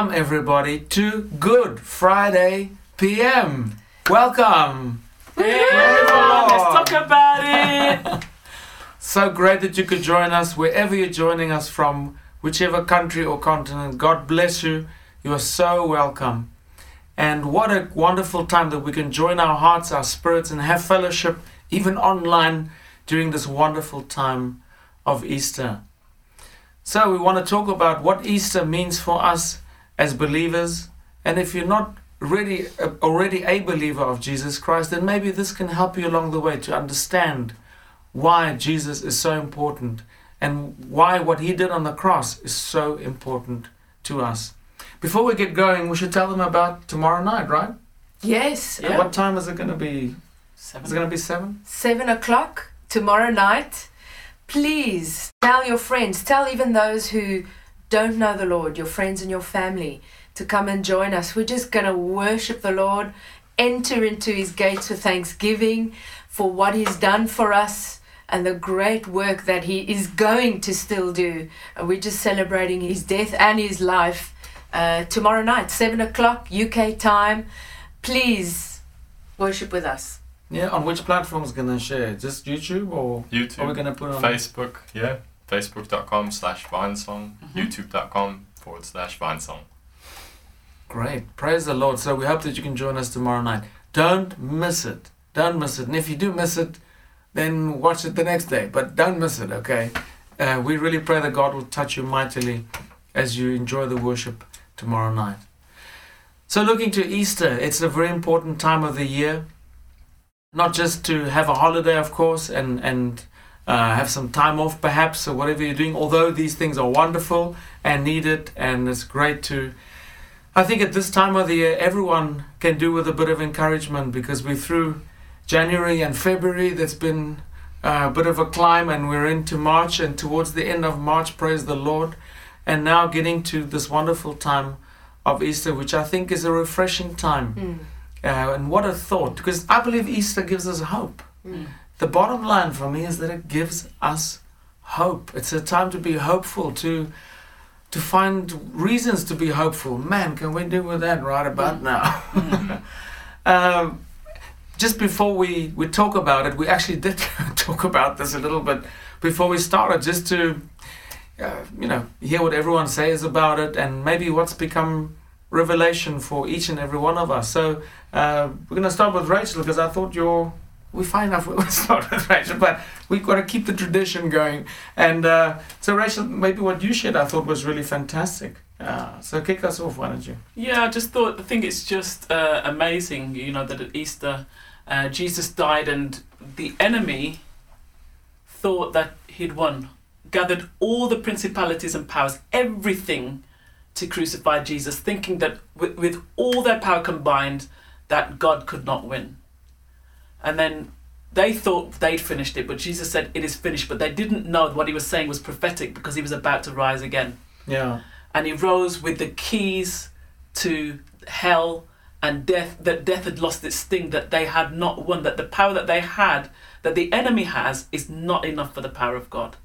welcome everybody to Good Friday PM. Welcome. Let's talk about it. So great that you could join us wherever you're joining us from, whichever country or continent. God bless you. You are so welcome. And what a wonderful time that we can join our hearts, our spirits, and have fellowship, even online, during this wonderful time of Easter. So, we want to talk about what Easter means for us as believers. And if you're not really uh, already a believer of Jesus Christ, then maybe this can help you along the way to understand why Jesus is so important and why what he did on the cross is so important to us. Before we get going, we should tell them about tomorrow night, right? Yes, At What time is it going to be? Is it going to be 7? seven o'clock tomorrow night. Please tell your friends, tell even those who don't know the Lord, your friends and your family, to come and join us. We're just going to worship the Lord, enter into his gates with thanksgiving for what he's done for us and the great work that he is going to still do. We're just celebrating his death and his life uh, tomorrow night, 7 o'clock UK time. Please worship with us. Yeah, on which platform is going to share? Just YouTube or YouTube? are we going to put it on? Facebook, yeah. Facebook.com slash Vinesong, Mm-hmm. YouTube.com forward slash Vinesong. Great. Praise the Lord. So we hope that you can join us tomorrow night. Don't miss it. Don't miss it. And if you do miss it, then watch it the next day. But don't miss it, okay? Uh, we really pray that God will touch you mightily as you enjoy the worship tomorrow night. So, looking to Easter, it's a very important time of the year. Not just to have a holiday, of course, and, and uh, have some time off perhaps, or whatever you're doing, although these things are wonderful and needed, and it's great to I think at this time of the year, everyone can do with a bit of encouragement because we're through January and February. That's been a bit of a climb, and we're into March, and towards the end of March, praise the Lord. And now getting to this wonderful time of Easter, which I think is a refreshing time. Mm. Uh, and what a thought, because I believe Easter gives us hope. Mm. The bottom line for me is that it gives us hope. It's a time to be hopeful, to to find reasons to be hopeful. Man, can we do with that right about now? um, just before we, we talk about it, we actually did talk about this a little bit before we started, just to uh, you know hear what everyone says about it and maybe what's become revelation for each and every one of us. So uh, we're going to start with Rachel because I thought you're. We find out we'll start with Rachel, but we've got to keep the tradition going. And uh, so, Rachel, maybe what you shared I thought was really fantastic. Uh, so, kick us off, why don't you? Yeah, I just thought, I think it's just uh, amazing, you know, that at Easter, uh, Jesus died and the enemy thought that he'd won, gathered all the principalities and powers, everything to crucify Jesus, thinking that with, with all their power combined, that God could not win. And then they thought they'd finished it, but Jesus said, It is finished. But they didn't know what he was saying was prophetic because he was about to rise again. Yeah. And he rose with the keys to hell and death, that death had lost its sting, that they had not won, that the power that they had, that the enemy has, is not enough for the power of God.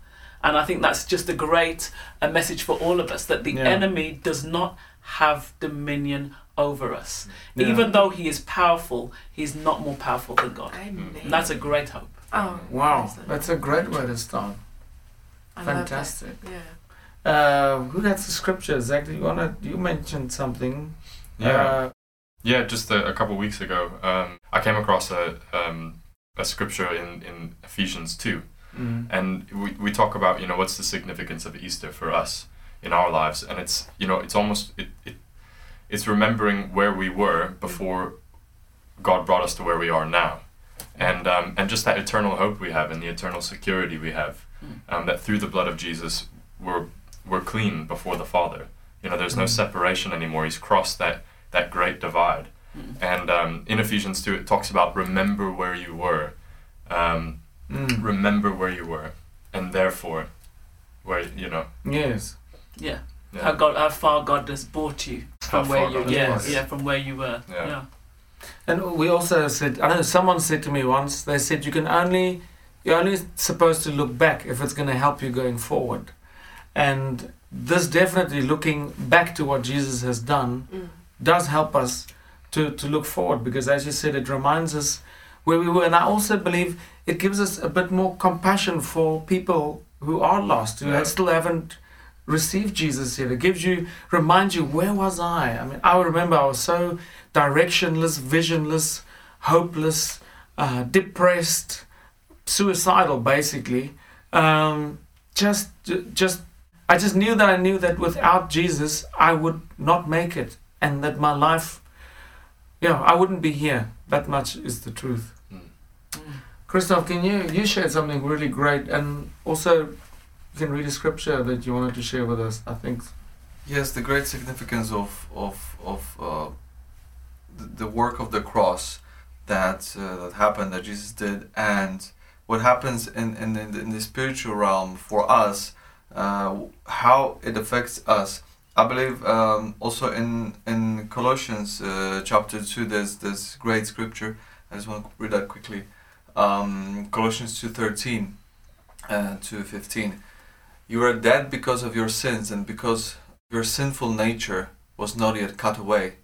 And I think that's just a great a message for all of us that the Yeah. enemy does not have dominion over us. Yeah. Even though he is powerful, he's not more powerful than God. Amen. And that's a great hope. Oh, Wow, praise the Lord. that's a great way to start. I. Fantastic. Yeah. Uh, who has the scripture? exactly? you wanna? You mentioned something. Yeah. Uh, Yeah, just a, a couple weeks ago, um, I came across a, um, a scripture in, in Ephesians 2. mm, And we, we talk about, you know, what's the significance of Easter for us in our lives. And it's, you know, it's almost, it, it, it's remembering where we were before God brought us to where we are now. And, um, and just that eternal hope we have and the eternal security we have. Um, that through the blood of Jesus, we're, we're clean before the Father. You know, there's no Mm. separation anymore. He's crossed that, that great divide. Mm. And um, in Ephesians 2, it talks about remember where you were. Um, mm. remember where you were. And therefore, where, you know. Yes. Yeah. Yeah. How God, how far God has brought you How from where you, God has yeah, yeah, from where you were. Yeah. yeah. And we also said, I know someone said to me once, they said you can only, you're only supposed to look back if it's going to help you going forward. And this definitely looking back to what Jesus has done Mm. does help us to, to look forward because, as you said, it reminds us where we were. And I also believe it gives us a bit more compassion for people who are lost, who Yeah. still haven't received Jesus yet. It gives you, reminds you, where was I? I mean, I remember I was so directionless, visionless, hopeless, uh, depressed, suicidal, basically. Um, just, just, I just knew that I knew that without Jesus, I would not make it, and that my life, yeah, I wouldn't be here. That much is the truth. Mm. Christoph, can you you shared something really great, and also you can read a scripture that you wanted to share with us. I think. Yes, the great significance of of of uh, the, the work of the cross that uh, that happened that Jesus did, and what happens in in, in, the, in the spiritual realm for us, uh, how it affects us. I believe um, also in in Colossians uh, chapter two, there's this great scripture. I just want to read that quickly. Um, Colossians two thirteen, uh, two fifteen. You are dead because of your sins and because your sinful nature was not yet cut away.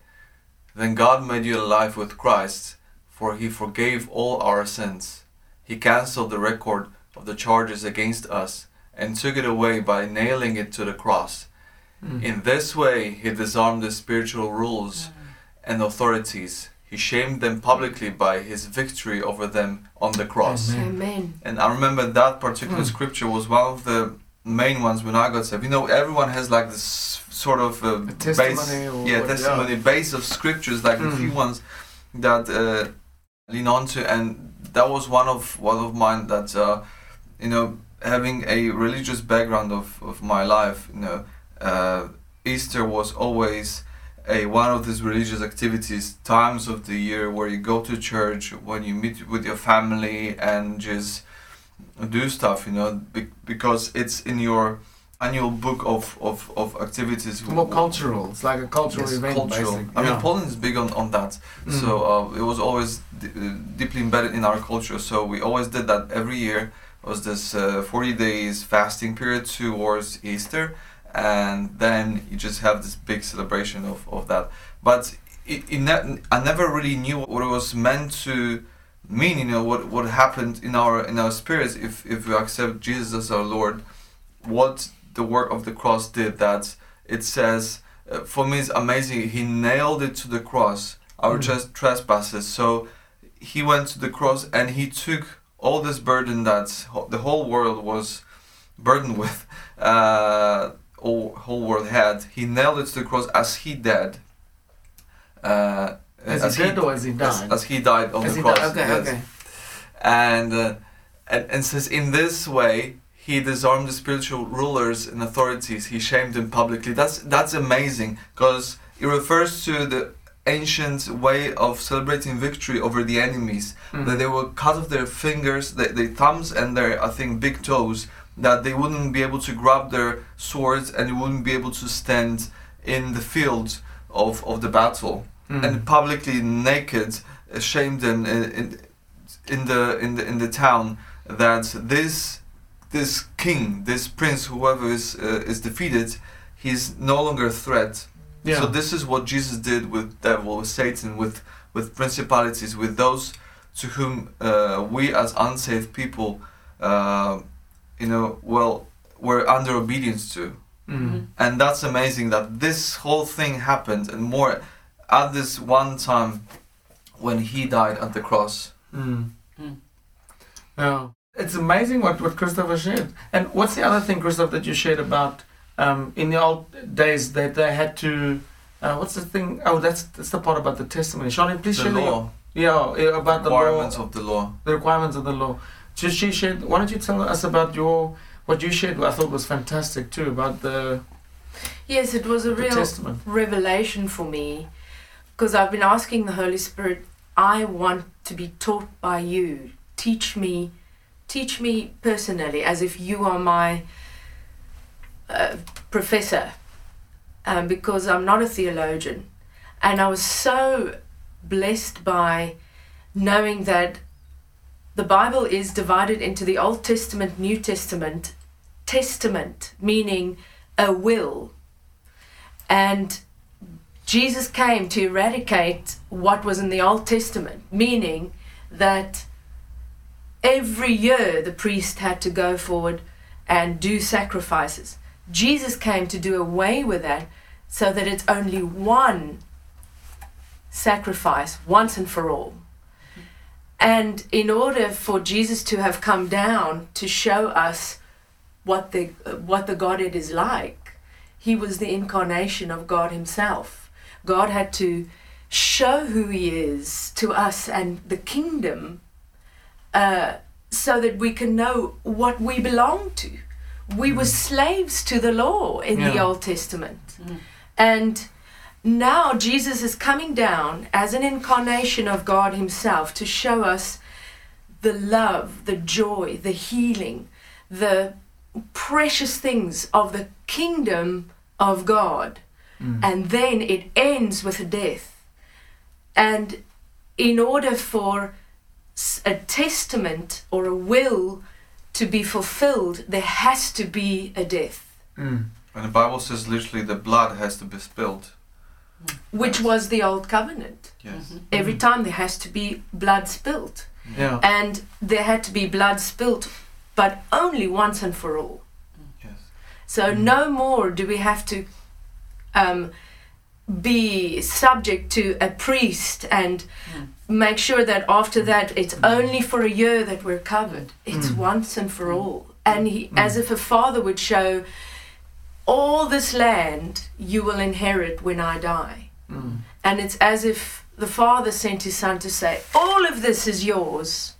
Then God made you alive with Christ, for he forgave all our sins. He cancelled the record of the charges against us and took it away by nailing it to the cross. Mm. In this way, he disarmed the spiritual rules and authorities. He shamed them publicly by his victory over them on the cross. Amen. Amen. And I remember that particular Mm. scripture was one of the main ones when I got saved. You know, everyone has like this sort of uh, testimony base, or yeah, testimony base of scriptures, like the Mm. few ones that uh, lean onto, and that was one of one of mine that uh, you know having a religious background of, of my life. You know, uh, Easter was always a one of these religious activities, times of the year where you go to church, when you meet with your family, and just do stuff. You know, be, because it's in your annual book of, of, of activities. It's more cultural. It's like a cultural Yes, event, cultural. basically. I mean, Poland is big on, on that. Mm. So uh, it was always d- uh, deeply embedded in our culture. So we always did that every year. Was this uh, 40 days fasting period towards Easter, and then you just have this big celebration of, of that. But it, it ne- I never really knew what it was meant to mean. You know what what happened in our in our spirits if if we accept Jesus as our Lord. What the work of the cross did that it says uh, for me it's amazing he nailed it to the cross our Mm. tres- trespasses so he went to the cross and he took all this burden that the whole world was burdened with uh, all whole world had he nailed it to the cross as he did uh, As he did or as he died? as he died on As the cross died. Okay, yes. okay. and uh, and, and says in this way he disarmed the spiritual rulers and authorities he shamed them publicly that's that's amazing because it refers to the ancient way of celebrating victory over the enemies Mm. that they will cut off their fingers their, their thumbs and their i think big toes that they wouldn't be able to grab their swords and they wouldn't be able to stand in the field of, of the battle Mm. and publicly naked uh, shamed in, in, in the in the in the town that this this king this prince whoever is uh, is defeated he's no longer a threat yeah. so this is what jesus did with devil with satan with with principalities with those to whom uh, we as unsaved people uh, you know well we're under obedience to Mm. and that's amazing that this whole thing happened and more at this one time when he died at the cross Mm. Mm. Yeah. It's amazing what, what Christopher shared. And what's the other thing, Christopher, that you shared about um, in the old days that they had to. Uh, what's the thing? Oh, that's that's the part about the testimony. Charlene, please the share the- law Yeah, yeah, about the law, requirements of the law the requirements of the law. Just she shared. Why don't you tell us about your what you shared? I thought was fantastic too about the, Yes, it was a real testament. revelation for me because I've been asking the Holy Spirit, I want to be taught by you. Teach me, teach me personally as if you are my uh, professor um, because I'm not a theologian. And I was so blessed by knowing that the Bible is divided into the Old Testament, New Testament, Testament, meaning a will. And Jesus came to eradicate what was in the Old Testament, meaning that every year the priest had to go forward and do sacrifices. Jesus came to do away with that so that it's only one sacrifice once and for all. And in order for Jesus to have come down to show us what the what the Godhead is like, he was the incarnation of God himself. God had to show who he is to us and the kingdom uh, so that we can know what we belong to. We were slaves to the law in the Old Testament. Mm. And now Jesus is coming down as an incarnation of God Himself to show us the love, the joy, the healing, the precious things of the kingdom of God. Mm. And then it ends with a death. And in order for a testament or a will to be fulfilled, there has to be a death, Mm. And the Bible says literally the blood has to be spilled. which Yes. was the old covenant. Yes. Mhm. Every time there has to be blood spilt. Yeah. And there had to be blood spilt, but only once and for all. Yes. So Mm. no more do we have to um, be subject to a priest and Mm. make sure that after that it's only for a year that we're covered. It's Mm. once and for all. And he, Mm. as if a father would show, all this land you will inherit when I die. Mm. And it's as if the father sent his son to say, all of this is yours.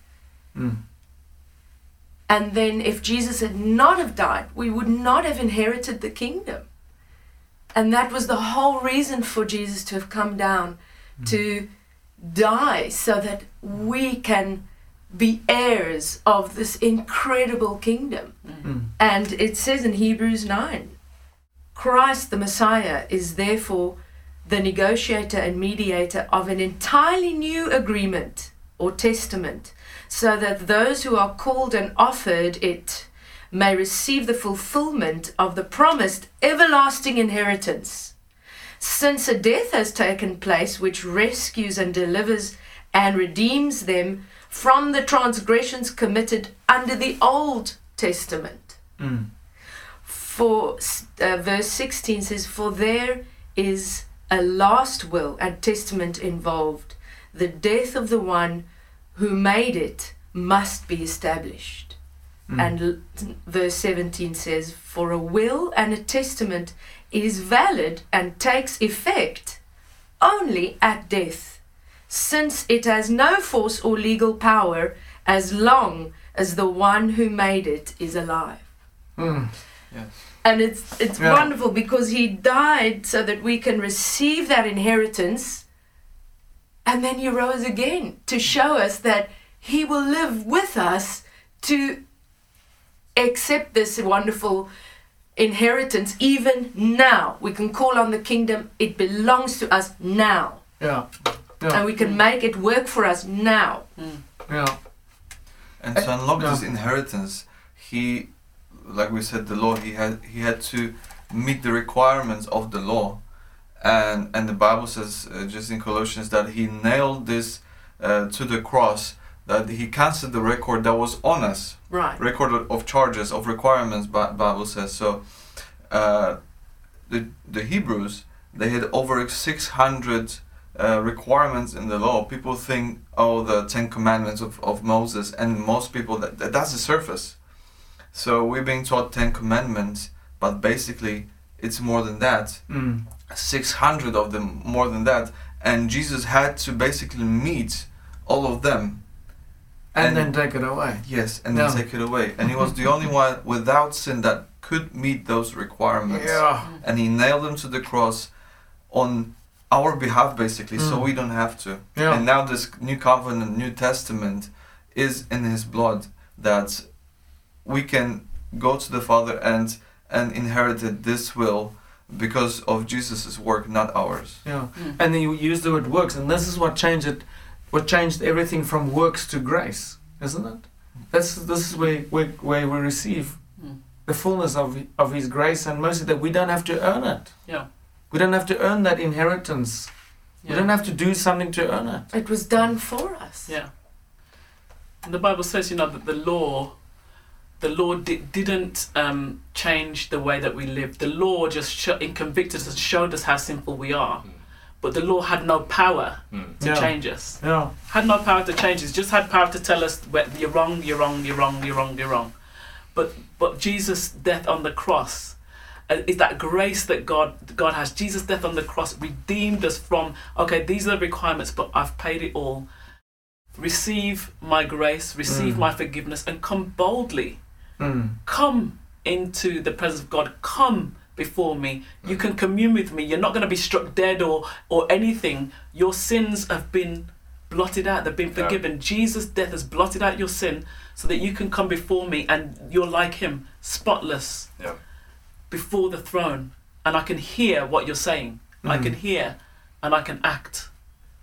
And then if Jesus had not have died, we would not have inherited the kingdom. And that was the whole reason for Jesus to have come down to die so that we can be heirs of this incredible kingdom. Mm. And it says in Hebrews 9 Christ the Messiah is therefore the negotiator and mediator of an entirely new agreement or testament, so that those who are called and offered it may receive the fulfillment of the promised everlasting inheritance. Since a death has taken place which rescues and delivers and redeems them from the transgressions committed under the Old Testament. Mm. For uh, verse 16 says, For there is a last will and testament involved. The death of the one who made it must be established. Mm. And verse 17 says, For a will and a testament is valid and takes effect only at death, since it has no force or legal power as long as the one who made it is alive. Mm. Yes. And it's it's Yeah. wonderful because he died so that we can receive that inheritance. And then he rose again to show us that he will live with us to accept this wonderful inheritance even now. We can call on the kingdom, it belongs to us now. Yeah. And we can make it work for us now. Mm. Yeah. And to unlock this inheritance, he, like we said, the law. He had he had to meet the requirements of the law, and and the Bible says uh, just in Colossians that he nailed this uh, to the cross. That he cancelled the record that was on us, Right. record of- of charges of requirements. Bible says so. Uh, the the Hebrews they had over six hundred uh, requirements in the law. People think, oh, the Ten Commandments of, of Moses, and most people that, that that's the surface. So we're being taught Ten Commandments, but basically it's more than that. Mm. Six hundred of them, more than that, and Jesus had to basically meet all of them. And, And- then take it away. Yes, and then Yeah. take it away. And he was the only one without sin that could meet those requirements Yeah. and he nailed them to the cross on our behalf basically so Mm. we don't have to Yeah. and now this new covenant new testament is in his blood that we can go to the father and and inherited this will because of jesus' work not ours Yeah. Mm. And then you use the word works, and this is what changed it, what changed everything from works to grace, isn't it? That's this is where where, where we receive Mm. the fullness of of His grace and mercy that we don't have to earn it. Yeah. We don't have to earn that inheritance. We don't have to do something to earn it. It was done for us. Yeah. And the Bible says, you know, that the law, the law di- didn't um, change the way that we live. The law just sh- it convicted us and showed us how sinful we are. Mm. But the law had no power Mm. to Yeah. change us. Yeah. Had no power to change us. Just had power to tell us you're wrong, you're wrong, you're wrong, you're wrong, you're wrong. But but Jesus' death on the cross uh, is that grace that God God has. Jesus' death on the cross redeemed us from okay, these are the requirements, but I've paid it all. Receive my grace, receive Mm. my forgiveness, and come boldly. Mm. Come into the presence of God. Come before me. You can commune with me. You're not going to be struck dead or or anything. Your sins have been blotted out. They've been Yeah. forgiven. Jesus' death has blotted out your sin so that you can come before me and you're like him, spotless Yeah. before the throne. And I can hear what you're saying. I Mm. can hear and I can act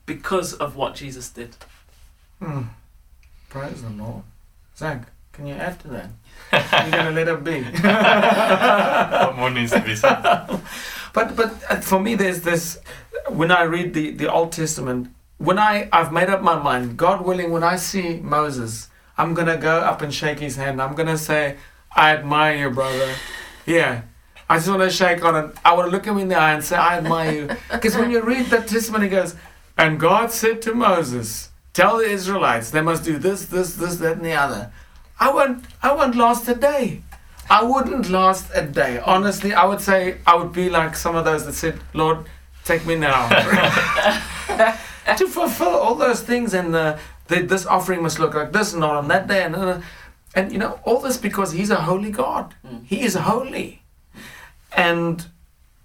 because of what Jesus did. Mm. Praise the Lord. Zach, can you add to that? You're gonna let it be. what more needs to be said? But but uh, for me, there's this. When I read the the Old Testament, when I I've made up my mind, God willing, when I see Moses, I'm gonna go up and shake his hand. I'm gonna say, I admire you, brother. Yeah. I just want to shake on it. I want to look him in the eye and say, I admire you. Because when you read that testimony, it goes, and God said to Moses, Tell the Israelites they must do this, this, this, that, and the other. I won't, I won't last a day. I wouldn't last a day. Honestly, I would say I would be like some of those that said, Lord, take me now. to fulfill all those things, and uh, the, this offering must look like this, and not on that day, and uh, and you know all this because He's a holy God. Mm. He is holy, and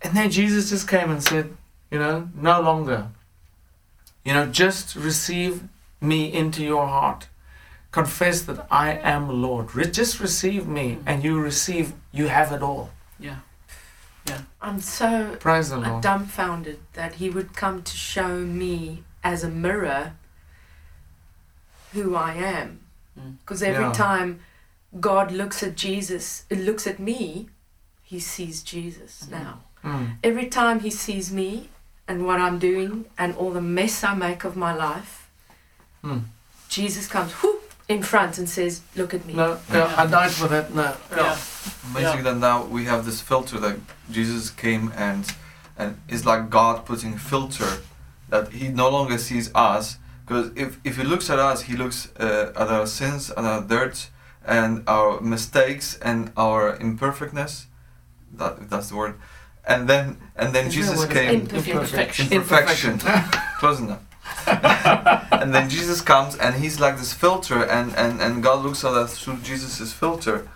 and then Jesus just came and said, you know, no longer. You know, just receive me into your heart. Confess that I am Lord. Re- just receive me, Mm. and you receive. You have it all. Yeah. Yeah. I'm so Praise the Lord. dumbfounded that he would come to show me as a mirror who I am. Mm. Because every Yeah. time God looks at Jesus, it looks at me, he sees Jesus Mhm. now. Mm. Every time he sees me and what I'm doing and all the mess I make of my life, Mm. Jesus comes whoop, in front and says, Look at me. No, yeah, I died for that. No, Yeah. Amazing Yeah. that now we have this filter that Jesus came and and it's like God putting filter that He no longer sees us because if if He looks at us, He looks uh, at our sins and our dirt and our mistakes and our imperfectness. That that's the word. And then and then Is that Jesus what it came. Imperfect. Imperfection. Imperfection. Close enough. and then Jesus comes and he's like this filter and, and, and God looks at us through Jesus' filter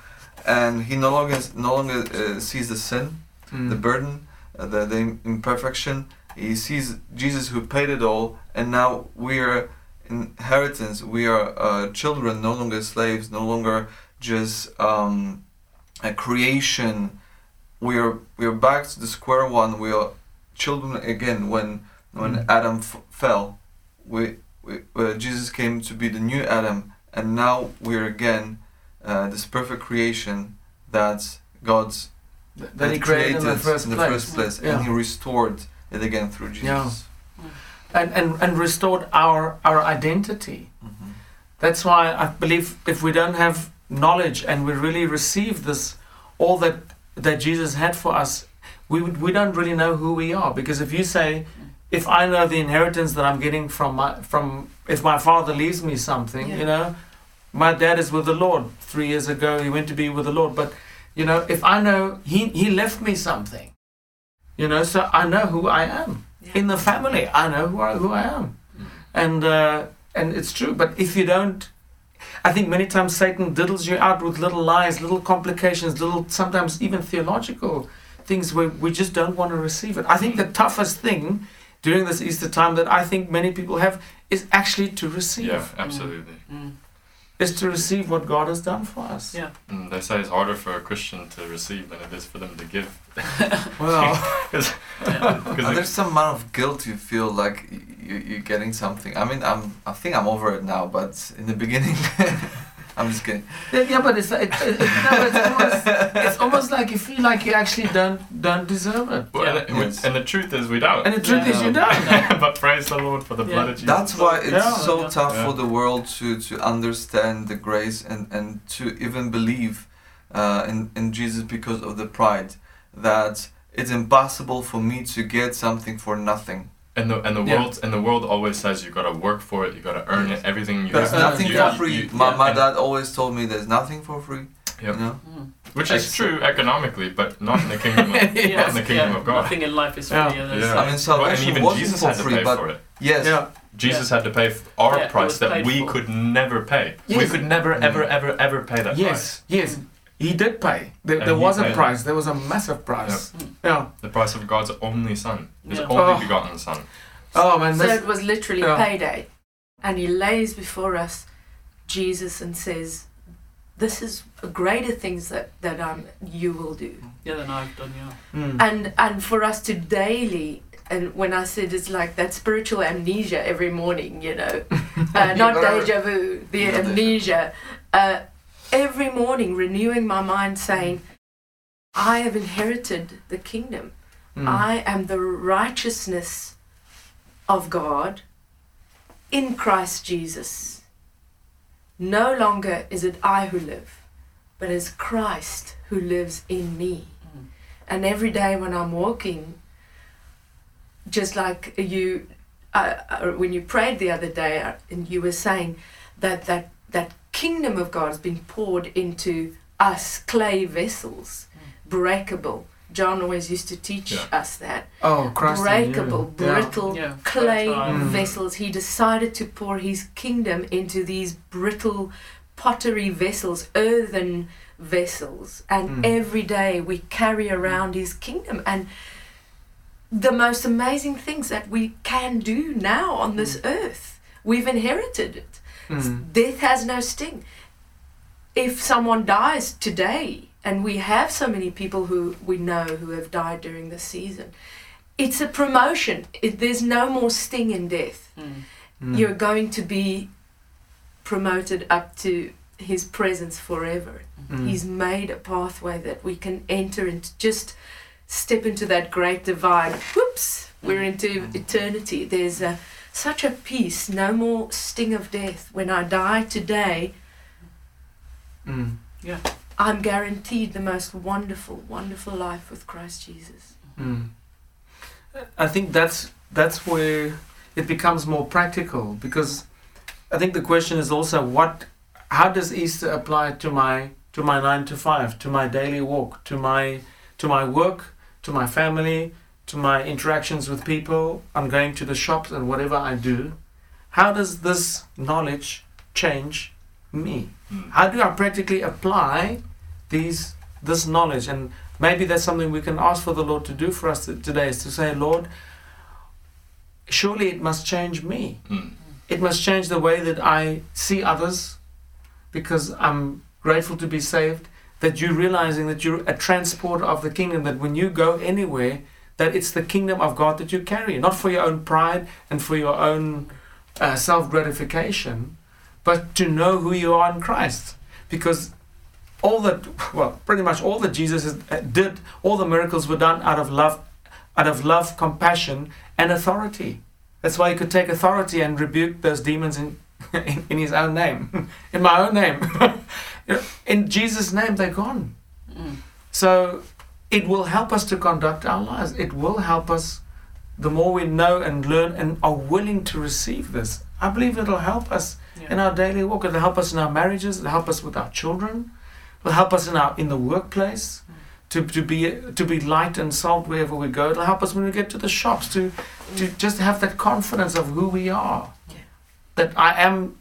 and he no longer no longer uh, sees the sin, Mm. the burden, uh, the, the imperfection. He sees Jesus who paid it all and now we are inheritance, we are uh, children, no longer slaves, no longer just um, a creation. We are we are back to the square one. We are children again when when Mm. Adam f- fell, we, we uh, Jesus came to be the new Adam, and now we're again uh, this perfect creation that God's Th- that he created in the first in the place. first place, Yeah. and He restored it again through Jesus. Yeah. and, and, and restored our, our identity. Mhm. That's why I believe if we don't have knowledge and we really receive this, all that, that Jesus had for us, we, would, we don't really know who we are. Because if you say, if I know the inheritance that I'm getting from my, from, if my father leaves me something, Yeah. you know, my dad is with the Lord. Three years ago, he went to be with the Lord. But, you know, if I know he, he left me something, you know, so I know who I am Yeah. in the family. I know who I, who I am, and uh, and it's true. But if you don't, I think many times Satan diddles you out with little lies, little complications, little sometimes even theological things where we just don't want to receive it. I think the toughest thing during this Easter time that I think many people have is actually to receive, Yeah, absolutely. Mm. is to receive what God has done for us. Yeah. Mm, they say it's harder for a Christian to receive than it is for them to give. Well, Because And there's some amount of guilt you feel like you, you're getting something. I mean, I'm I think I'm over it now, but in the beginning, I'm just kidding. Yeah, yeah, but it's, it, it, no, it's, almost, it's almost like you feel like you actually don't don't deserve it. Well, Yeah. and, Yes. and the truth is we don't. And the truth is you don't. but praise the Lord for the Yeah. blood of Jesus. That's why it's Yeah. so Yeah. tough Yeah. for the world to, to understand the grace and, and to even believe uh, in, in Jesus because of the pride that it's impossible for me to get something for nothing. And the and the Yeah. world and the world always says you gotta work for it, you gotta earn it, everything you There's nothing you- for you- free. you- my, yeah, my dad always told me there's nothing for free. Yep. You know? Mm. Which is true economically, but not in the kingdom of, Yeah, not in the kingdom yeah, of God. Nothing in life is free. Yeah. Yeah. that's Yeah. right. I mean, Well, and even wasn't Jesus for had to free, pay but for it. yes, Yeah. Jesus had to pay our Yeah, price that we for. could never pay. Yes. We could never, ever, Mm. ever, ever pay that price. Yes, yes, he did pay. There, there he was a price. There was a massive price. Yep. Yeah. The price of God's only Son, His Yeah. only Oh. begotten Son. Oh man, So this, it was literally Yeah. payday. And he lays before us Jesus and says, This is greater things that, that um, you will do. Yeah, then I've done. Yeah. Mm. And and for us to daily and when I said it's like that spiritual amnesia every morning, you know, uh, not Whatever. deja vu, the amnesia. Uh, every morning, renewing my mind, saying, I have inherited the kingdom. Mm. I am the righteousness of God in Christ Jesus. No longer is it I who live, but it's Christ who lives in me. Mm. And every day when I'm walking, just like you, uh, uh, when you prayed the other day, uh, and you were saying that that that kingdom of God has been poured into us clay vessels, breakable. John always used to teach Yeah. us that oh, Christ breakable, Yeah. brittle Yeah, clay that's. Mm. vessels. He decided to pour his kingdom into these brittle pottery vessels, earthen vessels, and Mm. every day we carry around his kingdom and the most amazing things that we can do now on this earth. We've inherited it. Mm. Death has no sting. If someone dies today, and we have so many people who we know who have died during the season, it's a promotion. It, there's no more sting in death. Mm. Mm. You're going to be promoted up to his presence forever. Mm. He's made a pathway that we can enter and just step into that great divide. Whoops, we're into eternity. There's a, such a peace, no more sting of death. When I die today, Mm. I'm guaranteed the most wonderful, wonderful life with Christ Jesus. Mm. I think that's that's where it becomes more practical because I think the question is also what how does Easter apply to my to my 9 to 5 to my daily walk to my to my work to my family to my interactions with people I'm going to the shops and whatever I do how does this knowledge change me Mm. how do I practically apply these this knowledge and maybe that's something we can ask for the Lord to do for us today is to say Lord surely it must change me Mm. it must change the way that I see others because I'm grateful to be saved that you're realizing that you're a transporter of the kingdom that when you go anywhere that it's the kingdom of God that you carry not for your own pride and for your own uh, self gratification but to know who you are in Christ. Because all that well pretty much all that Jesus uh, did all the miracles were done out of love out of love compassion and authority. That's why he could take authority and rebuke those demons in in, in his own name in my own name. In Jesus name they're gone. Mm. so it will help us to conduct our lives it will help us the more we know and learn and are willing to receive this I believe it'll help us Yeah. in our daily walk. It'll help us in our marriages. It'll help us with our children. It'll help us in our in the workplace mm. to, to be to be light and salt wherever we go. It'll help us when we get to the shops to to just have that confidence of who we are. Yeah. That I am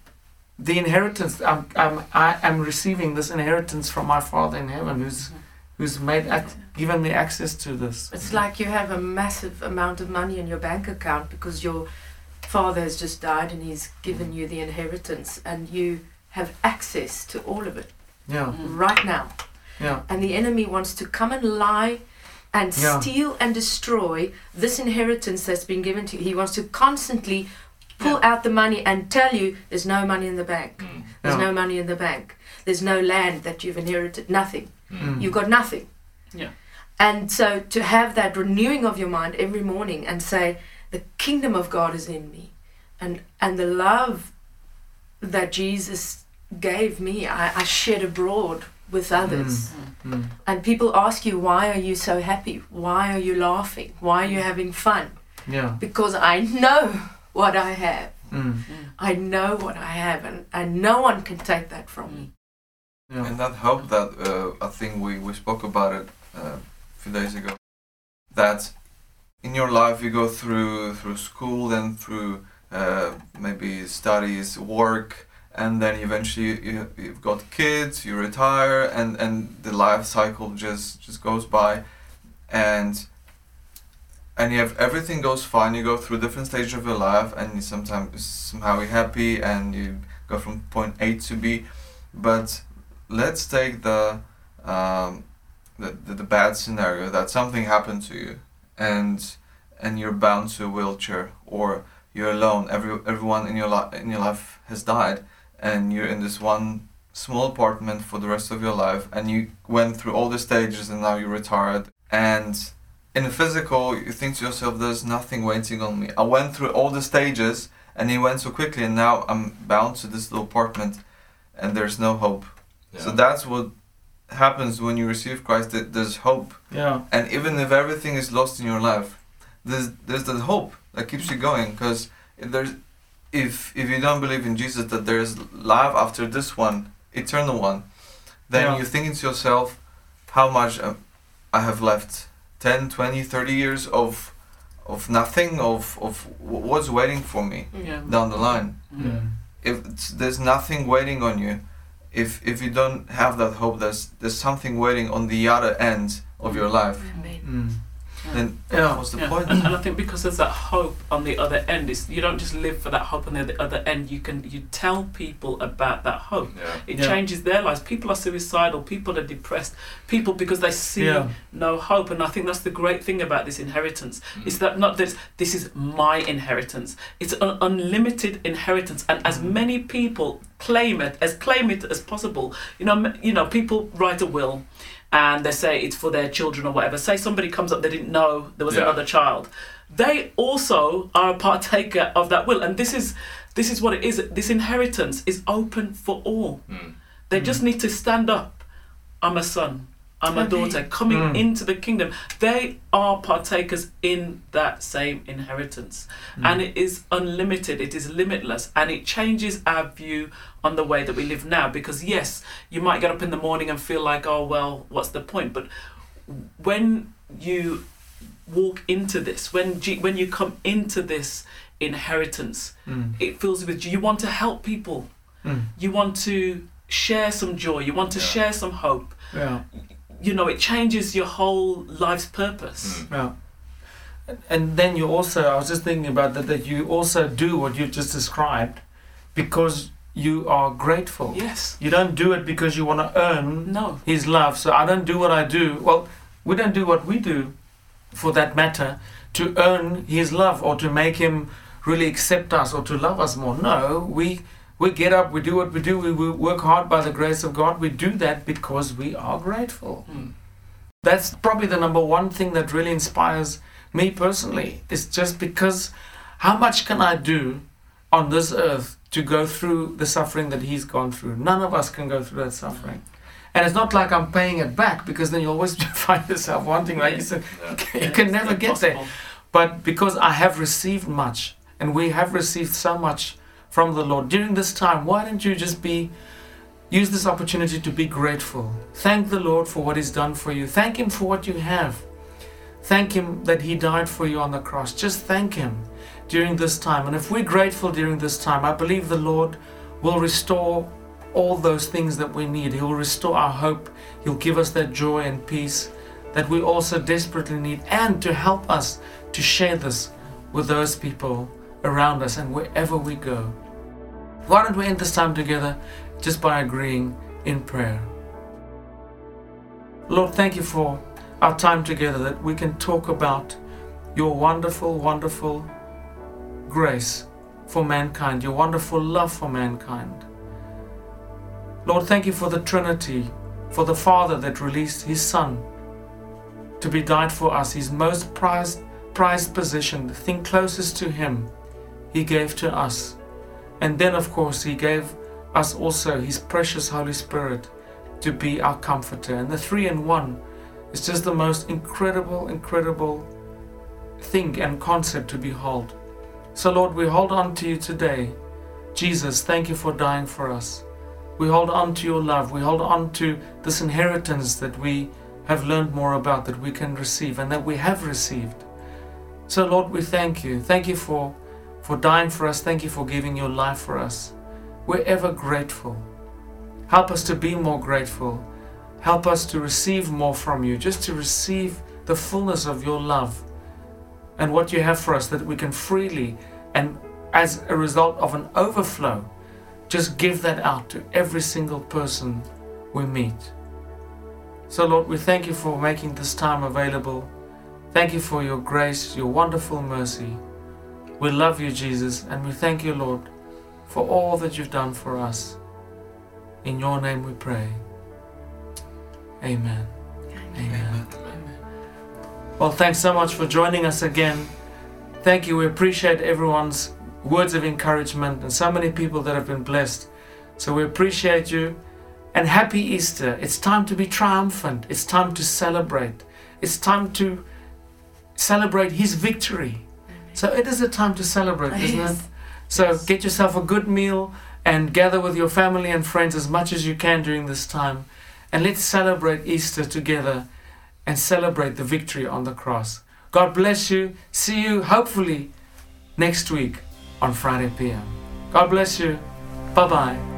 the inheritance. I'm, I'm I am receiving this inheritance from my Father in heaven, who's who's made ac- given me access to this. It's like you have a massive amount of money in your bank account because your father has just died and he's given you the inheritance and you have access to all of it Yeah, Mm. right now. yeah, And the enemy wants to come and lie and Yeah. steal and destroy this inheritance that's been given to you. He wants to constantly pull out the money and tell you there's no money in the bank. Mm. There's Yeah. no money in the bank. There's no land that you've inherited. Nothing. Mm. You've got nothing. Yeah. And so to have that renewing of your mind every morning and say, the kingdom of God is in me, and and the love that Jesus gave me, I, I shed abroad with others. Mm. And people ask you, why are you so happy? Why are you laughing? Why are you having fun? Yeah. Because I know what I have. Mm. I know what I have, and, and no one can take that from me. Yeah. And that hope that uh, I think we, we spoke about it uh, a few days ago. That in your life you go through through school, then through uh, maybe studies, work, and then eventually you, you've got kids, you retire, and, and the life cycle just just goes by, and and you have everything goes fine. You go through different stages of your life, and you sometimes somehow you're happy, and you go from point A to B, but let's take the um, the, the, the bad scenario that something happened to you and and you're bound to a wheelchair or you're alone. Every everyone in your in your life has died and you're in this one small apartment for the rest of your life and you went through all the stages and now you're retired. And in the physical you think to yourself there's nothing waiting on me. I went through all the stages and it went so quickly and now i'm bound to this little apartment and there's no hope so that's what happens when you receive Christ. that There's hope, Yeah. and even if everything is lost in your life, there's there's that hope that keeps you going. Because if there's if if you don't believe in Jesus that there is life after this one, eternal one, then Yeah. you're thinking to yourself, how much um, I have left 10, 20, 30 years of of nothing of of what's waiting for me Yeah. down the line Mm. if there's nothing waiting on you, if if you don't have that hope, there's there's something waiting on the other end of your life. Amen. Mm. Then Yeah. what's the Yeah. point? And, and I think because there's that hope on the other end, it's, you don't just live for that hope on the other- other end. You can you tell people about that hope. Yeah. It Yeah. changes their lives. People are suicidal. People are depressed. People because they see Yeah. no hope. And I think that's the great thing about this inheritance. Mm. Is that not this? This is my inheritance. It's an unlimited inheritance, and as Mm. many people claim it as claim it as possible. You know, you know, people write a will, and they say it's for their children or whatever. Say somebody comes up, they didn't know there was Yeah. another child. They also are a partaker of that will, and this is this is what it is. This inheritance is open for all. Mm. They Mm. just need to stand up. I'm a son. I'm a daughter coming Mm. into the kingdom. They are partakers in that same inheritance. And it is unlimited, it is limitless, and it changes our view on the way that we live now. Because, yes, you might get up in the morning and feel like, oh, well, what's the point? But when you walk into this, when, G- when you come into this inheritance, Mm. it fills with you want to help people Mm. you want to share some joy you want to Yeah. share some hope Yeah. You know it changes your whole life's purpose Mm. Yeah. And- And then you also, I was just thinking about that, that you also do what you just described because you are grateful. yes You don't do it because you want to earn no His love. So I don't do what I do. Well, we don't do what we do, for that matter, to earn His love or to make Him really accept us or to love us more. No, we we get up, we do what we do, we, we work hard by the grace of God. We do that because we are grateful. Mm. That's probably the number one thing that really inspires me personally. It's just because how much can I do on this earth to go through the suffering that he's gone through? None of us can go through that suffering. And it's not like I'm paying it back because then you always find yourself wanting, like you said, Yeah. you can It's never get there. impossible. But because I have received much, and we have received so much from the Lord during this time, why don't you just be use this opportunity to be grateful? Thank the Lord for what He's done for you. Thank Him for what you have. Thank Him that He died for you on the cross. Just thank Him during this time. And if we're grateful during this time, I believe the Lord will restore all those things that we need. He will restore our hope. He'll give us that joy and peace that we also desperately need, and to help us to share this with those people around us and wherever we go. Why don't we end this time together just by agreeing in prayer? Lord, thank you for our time together that we can talk about your wonderful, wonderful grace for mankind, your wonderful love for mankind. Lord, thank you for the Trinity, for the Father that released his Son to be died for us, his most prized, prized possession, the thing closest to him, he gave to us. And then, of course, he gave us also his precious Holy Spirit to be our comforter. And the three in one is just the most incredible, incredible thing and concept to behold. So, Lord, we hold on to you today. Jesus, thank you for dying for us. We hold on to your love. We hold on to this inheritance that we have learned more about, that we can receive, and that we have received. So, Lord, we thank you. Thank you for, for dying for us. Thank you for giving your life for us. We're ever grateful. Help us to be more grateful. Help us to receive more from you, just to receive the fullness of your love and what you have for us, that we can freely and as a result of an overflow, just give that out to every single person we meet. So, Lord, we thank you for making this time available. Thank you for your grace, your wonderful mercy. We love you, Jesus, and we thank you, Lord, for all that you've done for us. In your name we pray. Amen. Amen. Well, thanks so much for joining us again. Thank you. We appreciate everyone's words of encouragement and so many people that have been blessed. So we appreciate you. And happy Easter. It's time to be triumphant. It's time to celebrate. It's time to celebrate His victory. So it is a time to celebrate, oh, isn't it? So Yes. get yourself a good meal and gather with your family and friends as much as you can during this time. And let's celebrate Easter together and celebrate the victory on the cross. God bless you. See you hopefully next week on Friday PM. God bless you. Bye bye.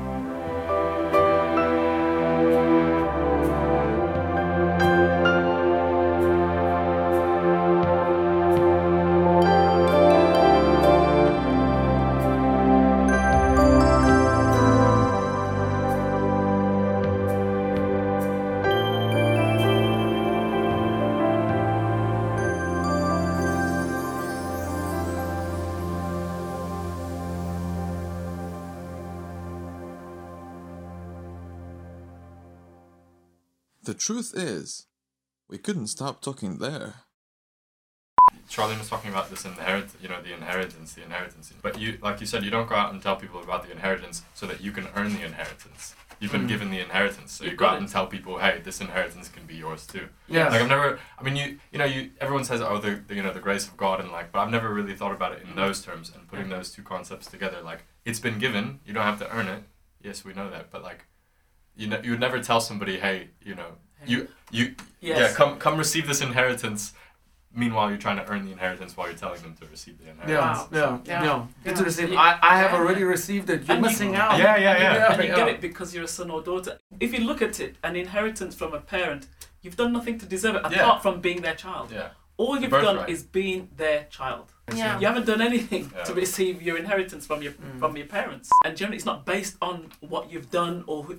Truth is, we couldn't stop talking there. Charlene was talking about this inherit, you know, the inheritance, the inheritance. But you, like you said, you don't go out and tell people about the inheritance so that you can earn the inheritance. You've been Mm. given the inheritance, so you You've go out it. and tell people, hey, this inheritance can be yours too. Yeah. Like I've never, I mean, you, you know, you. Everyone says, oh, the, the, you know, the grace of God, and like, but I've never really thought about it in those terms and putting those two concepts together. Like, it's been given, you don't have to earn it. Yes, we know that, but like, you know, you would never tell somebody, hey, you know, you, you, Yes. yeah, come, come receive this inheritance. Meanwhile, you're trying to earn the inheritance while you're telling them to receive the Yeah, inheritance. yeah, yeah. Yeah. Get to receive. Yeah. I, I have Yeah. already received it. You're And you- missing out. Yeah, yeah, yeah. and you yeah. get it because you're a son or daughter. If you look at it, an inheritance from a parent, you've done nothing to deserve it apart Yeah. from being their child. Yeah. All you've Birthright. done is being their child. Yeah. You haven't done anything Yeah. to receive your inheritance from your Mm. from your parents. And generally, it's not based on what you've done or who.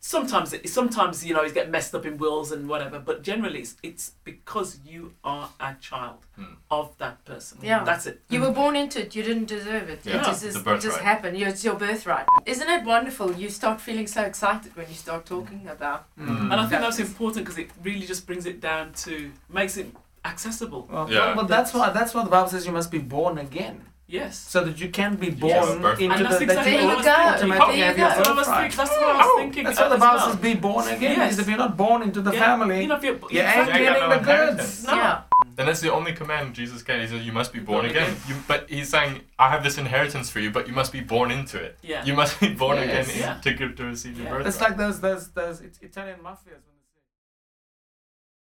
Sometimes, it, sometimes you know, you get messed up in wills and whatever. But generally, it's, it's because you are a child Hmm. of that person. Yeah. that's it. You were born into it. You didn't deserve it. Yeah, It just, the it just happened. You- It's your birthright. Isn't it wonderful? You start feeling so excited when you start talking about. Mm. And I think that's important because it really just brings it down to makes it accessible. Well, Yeah. well, but that's why that's why the Bible says you must be born again, Yes. so that you can be born birthright. into And that's the exactly There that you what go. I was thinking. automatically There have you your go. That's what I was birthright. thinking. That's what I was oh. thinking. That's what the as Bible says: be born again. Yes. Is if you're not born into the Yeah, family, You know, if you're, you ain't Yeah, you getting got the no goods. No. Yeah. Then that's the only command Jesus gave. He said, "You must be born Born again." again. You, but he's saying, "I have this inheritance for you, but you must be born into it. Yeah. You must be born Yes. again Yeah. to give to receive your Yeah. birthright." It's like those those those Italian mafias. when they-